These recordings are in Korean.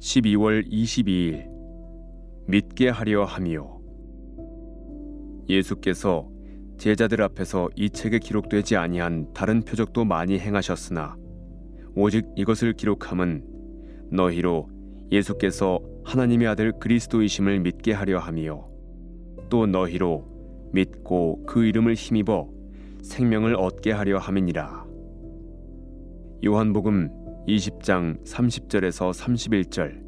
12월 22일. 믿게 하려 함이요. 예수께서 제자들 앞에서 이 책에 기록되지 아니한 다른 표적도 많이 행하셨으나 오직 이것을 기록함은 너희로 예수께서 하나님의 아들 그리스도이심을 믿게 하려 함이요. 또 너희로 믿고 그 이름을 힘입어 생명을 얻게 하려 함이니라. 요한복음 20장 30절에서 31절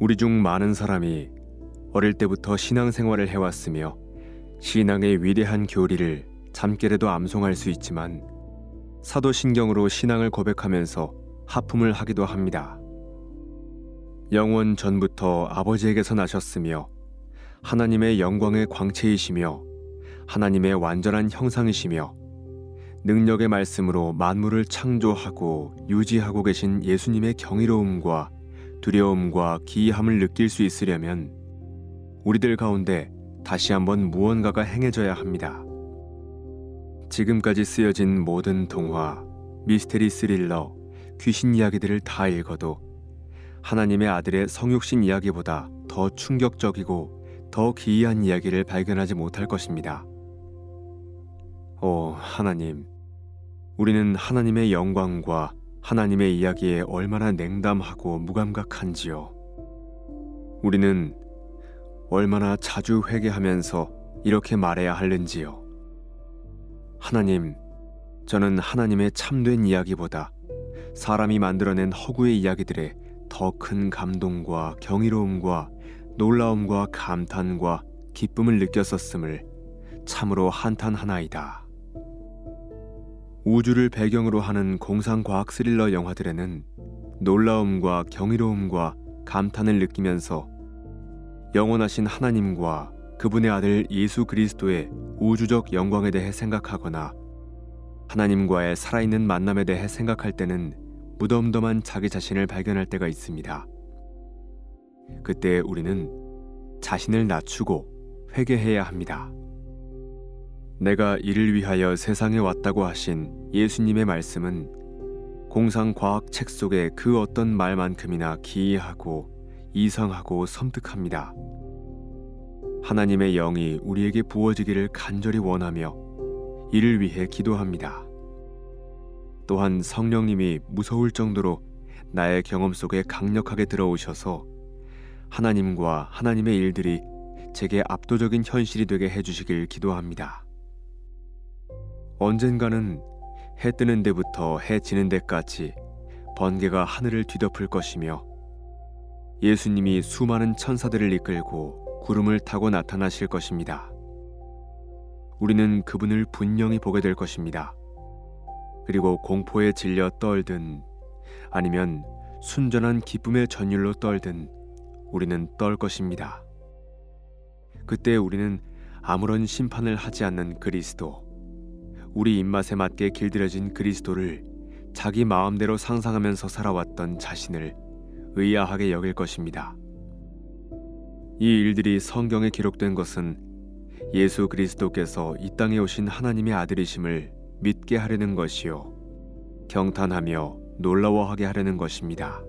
우리 중 많은 사람이 어릴 때부터 신앙생활을 해왔으며 신앙의 위대한 교리를 잠결에도 암송할 수 있지만 사도신경으로 신앙을 고백하면서 하품을 하기도 합니다. 영원 전부터 아버지에게서 나셨으며 하나님의 영광의 광채이시며 하나님의 완전한 형상이시며 능력의 말씀으로 만물을 창조하고 유지하고 계신 예수님의 경이로움과 두려움과 기이함을 느낄 수 있으려면 우리들 가운데 다시 한번 무언가가 행해져야 합니다. 지금까지 쓰여진 모든 동화, 미스테리 스릴러, 귀신 이야기들을 다 읽어도 하나님의 아들의 성육신 이야기보다 더 충격적이고 더 기이한 이야기를 발견하지 못할 것입니다. 오, 하나님. 우리는 하나님의 영광과 하나님의 이야기에 얼마나 냉담하고 무감각한지요. 우리는 얼마나 자주 회개하면서 이렇게 말해야 하는지요. 하나님, 저는 하나님의 참된 이야기보다 사람이 만들어낸 허구의 이야기들에 더 큰 감동과 경이로움과 놀라움과 감탄과 기쁨을 느꼈었음을 참으로 한탄하나이다. 우주를 배경으로 하는 공상과학 스릴러 영화들에는 놀라움과 경이로움과 감탄을 느끼면서 영원하신 하나님과 그분의 아들 예수 그리스도의 우주적 영광에 대해 생각하거나 하나님과의 살아있는 만남에 대해 생각할 때는 무덤덤한 자기 자신을 발견할 때가 있습니다. 그때 우리는 자신을 낮추고 회개해야 합니다. 내가 이를 위하여 세상에 왔다고 하신 예수님의 말씀은 공상과학 책 속의 그 어떤 말만큼이나 기이하고 이상하고 섬뜩합니다. 하나님의 영이 우리에게 부어지기를 간절히 원하며 이를 위해 기도합니다. 또한 성령님이 무서울 정도로 나의 경험 속에 강력하게 들어오셔서 하나님과 하나님의 일들이 제게 압도적인 현실이 되게 해주시길 기도합니다. 언젠가는 해 뜨는 데부터 해 지는 데까지 번개가 하늘을 뒤덮을 것이며 예수님이 수많은 천사들을 이끌고 구름을 타고 나타나실 것입니다. 우리는 그분을 분명히 보게 될 것입니다. 그리고 공포에 질려 떨든 아니면 순전한 기쁨의 전율로 떨든 우리는 떨 것입니다. 그때 우리는 아무런 심판을 하지 않는 그리스도, 우리 입맛에 맞게 길들여진 그리스도를 자기 마음대로 상상하면서 살아왔던 자신을 의아하게 여길 것입니다. 이 일들이 성경에 기록된 것은 예수 그리스도께서 이 땅에 오신 하나님의 아들이심을 믿게 하려는 것이요. 경탄하며 놀라워하게 하려는 것입니다.